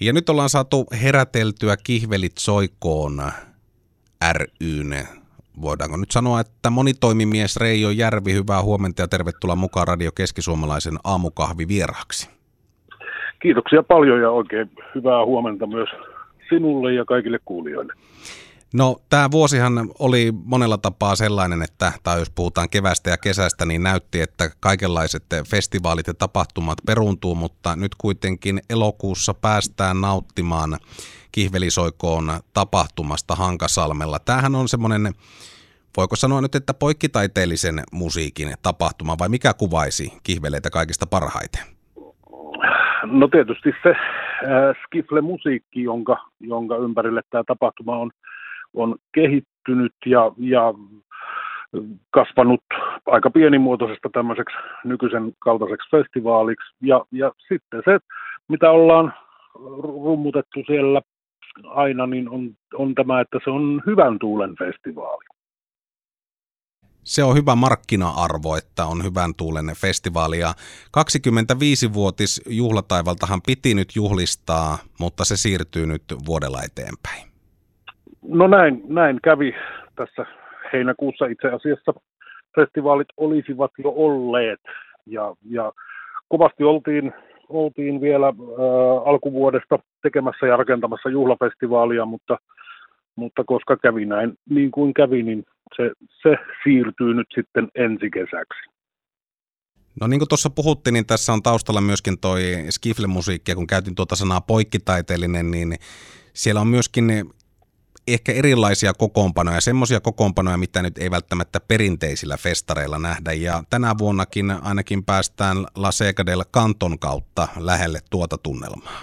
Ja nyt ollaan saatu heräteltyä Kihvelit soikoon ryn. Voidaanko nyt sanoa, että monitoimimies Reijo Järvi, hyvää huomenta ja tervetuloa mukaan Radio Keskisuomalaisen aamukahvi vieraaksi. Kiitoksia paljon ja oikein hyvää huomenta myös sinulle ja kaikille kuulijoille. No tämä vuosihan oli monella tapaa sellainen, että, tai jos puhutaan kevästä ja kesästä, niin näytti, että kaikenlaiset festivaalit ja tapahtumat peruuntuu, mutta nyt kuitenkin elokuussa päästään nauttimaan kihvelisoikoon tapahtumasta Hankasalmella. Tämähän on semmoinen, voiko sanoa nyt, että poikkitaiteellisen musiikin tapahtuma, vai mikä kuvaisi kihveleitä kaikista parhaiten? No tietysti se äh, skifle-musiikki, jonka, jonka ympärille tämä tapahtuma on on kehittynyt ja, ja kasvanut aika pienimuotoisesta tämmöiseksi nykyisen kaltaiseksi festivaaliksi. Ja, ja sitten se, mitä ollaan rummutettu siellä aina, niin on, on tämä, että se on hyvän tuulen festivaali. Se on hyvä markkina-arvo, että on hyvän tuulen festivaali. Ja 25-vuotis juhlataivaltahan piti nyt juhlistaa, mutta se siirtyy nyt vuodella eteenpäin. No näin, näin kävi tässä heinäkuussa itse asiassa. Festivaalit olisivat jo olleet ja, ja kovasti oltiin, oltiin vielä ää, alkuvuodesta tekemässä ja rakentamassa juhlafestivaalia, mutta, mutta koska kävi näin niin kuin kävi, niin se, se siirtyy nyt sitten ensi kesäksi. No niin kuin tuossa puhuttiin, niin tässä on taustalla myöskin toi skifle-musiikki, kun käytin tuota sanaa poikkitaiteellinen, niin siellä on myöskin ehkä erilaisia kokoonpanoja, semmoisia kokoonpanoja, mitä nyt ei välttämättä perinteisillä festareilla nähdä. Ja tänä vuonnakin ainakin päästään La Sega del Canton kautta lähelle tuota tunnelmaa.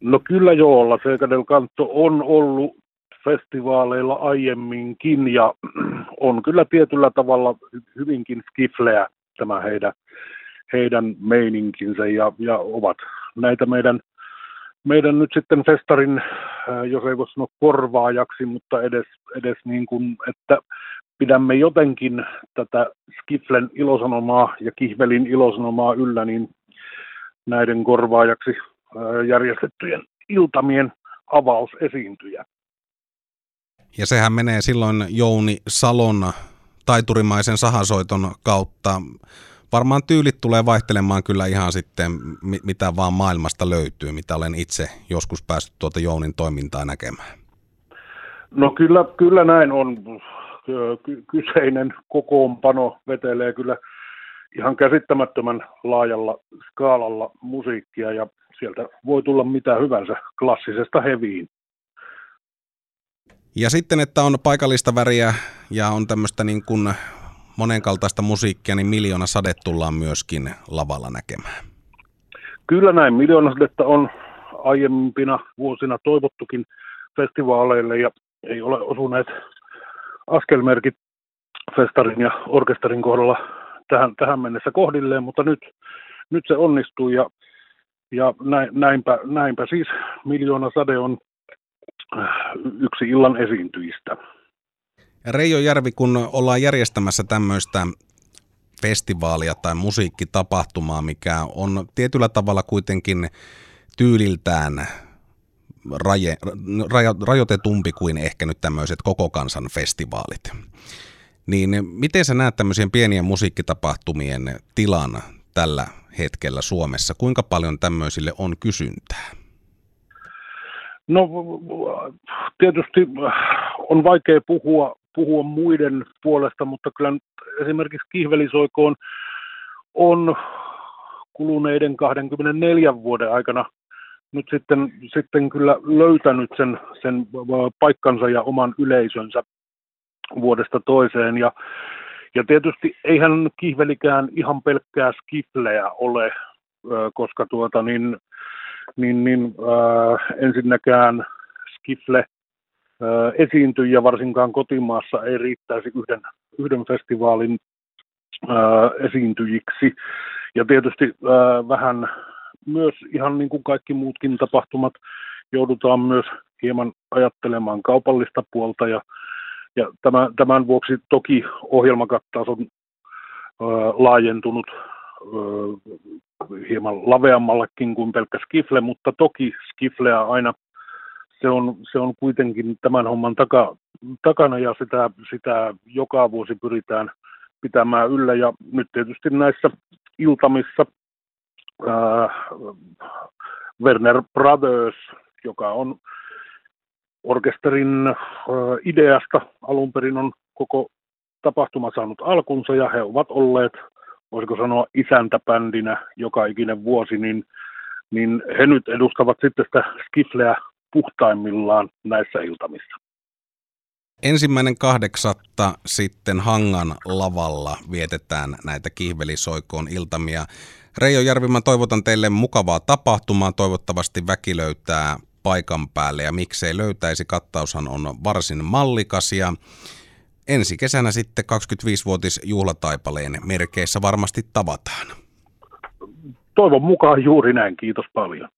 No kyllä joo, La Sega del Canto on ollut festivaaleilla aiemminkin ja on kyllä tietyllä tavalla hyvinkin skifleä tämä heidän, heidän meininkinsä ja, ja ovat näitä meidän meidän nyt sitten festarin, jos ei voi sanoa korvaajaksi, mutta edes, edes niin kuin, että pidämme jotenkin tätä Skiflen ilosanomaa ja Kihvelin ilosanomaa yllä, niin näiden korvaajaksi järjestettyjen iltamien avausesiintyjä. Ja sehän menee silloin Jouni Salon taiturimaisen sahasoiton kautta varmaan tyylit tulee vaihtelemaan kyllä ihan sitten, mitä vaan maailmasta löytyy, mitä olen itse joskus päässyt tuota Jounin toimintaa näkemään. No kyllä, kyllä näin on. Kyseinen kokoonpano vetelee kyllä ihan käsittämättömän laajalla skaalalla musiikkia ja sieltä voi tulla mitä hyvänsä klassisesta heviin. Ja sitten, että on paikallista väriä ja on tämmöistä niin kuin monenkaltaista musiikkia, niin miljoona sade tullaan myöskin lavalla näkemään. Kyllä näin. Miljoona sadetta on aiempina vuosina toivottukin festivaaleille ja ei ole osuneet askelmerkit festarin ja orkesterin kohdalla tähän, tähän mennessä kohdilleen, mutta nyt, nyt se onnistuu ja, ja näin, näinpä, näinpä siis miljoona sade on yksi illan esiintyjistä. Reijo Järvi, kun ollaan järjestämässä tämmöistä festivaalia tai musiikkitapahtumaa, mikä on tietyllä tavalla kuitenkin tyyliltään raje, rajo, rajoitetumpi kuin ehkä nyt tämmöiset koko kansan festivaalit. Niin miten sä näet tämmöisien pienien musiikkitapahtumien tilan tällä hetkellä Suomessa? Kuinka paljon tämmöisille on kysyntää? No tietysti on vaikea puhua puhua muiden puolesta, mutta kyllä esimerkiksi kihvelisoikoon on kuluneiden 24 vuoden aikana nyt sitten, sitten kyllä löytänyt sen, sen paikkansa ja oman yleisönsä vuodesta toiseen. Ja, ja tietysti eihän kihvelikään ihan pelkkää skifleä ole, koska tuota niin, niin, niin äh, ensinnäkään skifle esiintyjiä varsinkaan kotimaassa ei riittäisi yhden, yhden festivaalin esiintyjiksi. Ja tietysti vähän myös ihan niin kuin kaikki muutkin tapahtumat joudutaan myös hieman ajattelemaan kaupallista puolta ja, ja tämän, tämän vuoksi toki ohjelmakattaus on laajentunut hieman laveammallekin kuin pelkkä skifle, mutta toki skifleä aina se on, se on kuitenkin tämän homman taka, takana ja sitä, sitä joka vuosi pyritään pitämään yllä. Ja nyt tietysti näissä iltamissa äh, Werner Brothers, joka on orkesterin äh, ideasta alun perin on koko tapahtuma saanut alkunsa ja he ovat olleet, voisiko sanoa isäntäbändinä joka ikinen vuosi, niin, niin he nyt edustavat sitten sitä skifleä puhtaimmillaan näissä iltamissa. Ensimmäinen kahdeksatta sitten Hangan lavalla vietetään näitä kihvelisoikoon iltamia. Reijo Järvimä, toivotan teille mukavaa tapahtumaa. Toivottavasti väki löytää paikan päälle ja miksei löytäisi. Kattaushan on varsin mallikas ja ensi kesänä sitten 25-vuotis juhlataipaleen merkeissä varmasti tavataan. Toivon mukaan juuri näin. Kiitos paljon.